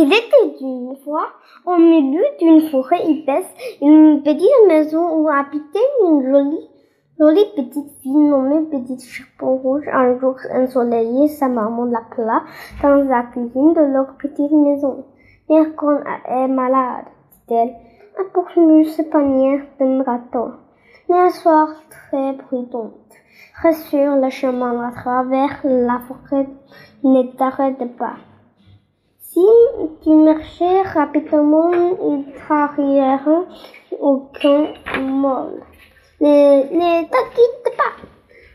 Il était une fois, au milieu d'une forêt épaisse, une petite maison où habitait une jolie, jolie petite fille nommée Petite Chapon Rouge. Un jour ensoleillé, sa maman l'appela dans la cuisine de leur petite maison. Mère qu'on est malade, dit-elle, apporte-nous ce panier de gâteau. Mais soir très prudente, reste le chemin à travers la forêt, ne t'arrête pas. Si tu marchais rapidement, il t'arrivera aucun mal. Ne, ne t'inquiète pas,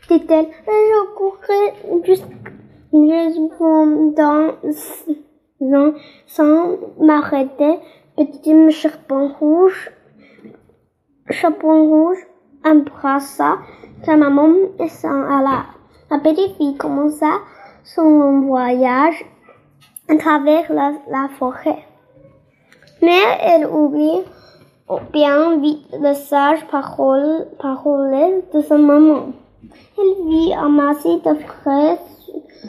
dit-elle. Je courrai jusqu'en sans m'arrêter. Petit chapeau rouge, chapeau rouge embrassa sa maman et s'en alla. La petite fille commença son voyage à travers la, la, forêt. Mais elle oublie bien vite les sages paroles, paroles de sa maman. Elle vit amasser de fraises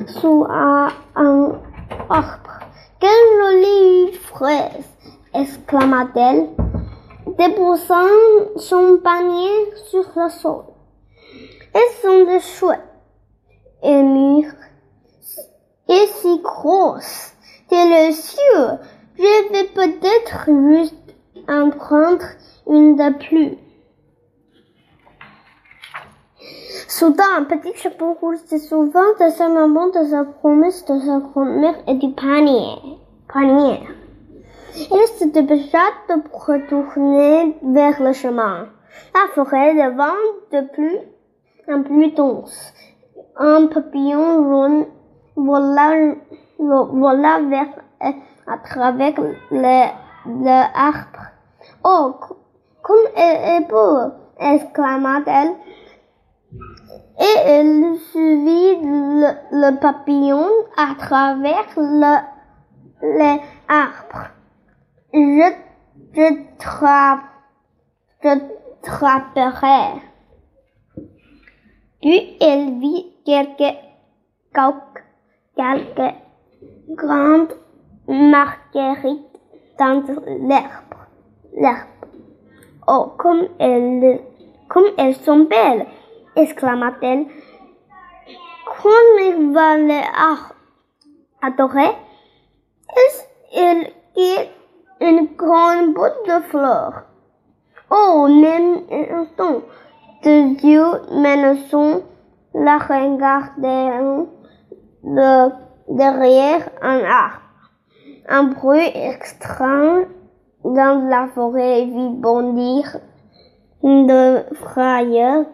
sous un, un arbre. Quelle jolie fraise! exclama-t-elle, déposant son panier sur le sol. Elles sont de chouettes et et si grosse. C'est le sûr. Je vais peut-être juste en prendre une de plus. Soudain, un petit chapeau rouge se souvint de sa maman, de sa promesse, de sa grand-mère et du panier. panier. Il se dépêcha de retourner vers le chemin? La forêt devint de plus en plus dense. Un papillon jaune vola, vola vers, à travers le, le arbre. Oh, comme elle est beau! exclama-t-elle. Et elle suivit le, le, papillon à travers le, les arbres. Je, je, trappe, je trapperai. Puis elle vit quelques coques quelques grandes marguerites dans l'herbe. L'herbe. Oh, comme elles, comme elles sont belles! exclama-t-elle. Comme va les adorer, elle est une grande botte de fleurs? Oh, même instant, deux yeux menaçants la regardaient de derrière un arbre. Un bruit étrange dans la forêt vit bondir de frayeur.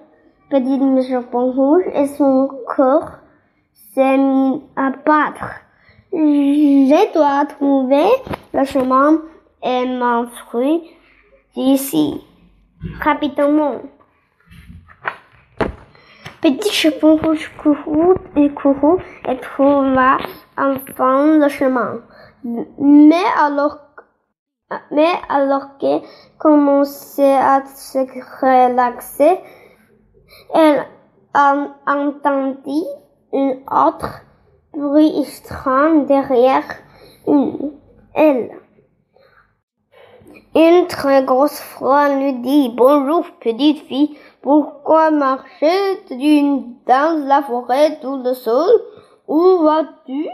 Petit monsieur rouge et son corps s'est mis à battre. Je dois trouver le chemin et m'enfuir d'ici rapidement. Petit chapeau rouge courut et courut et trouva enfin le chemin. Mais alors, mais alors qu'elle commençait à se relaxer, elle entendit un autre bruit étrange derrière elle. Une très grosse voix lui dit Bonjour, petite fille. Pourquoi marcher dans la forêt tout le sol? Où vas-tu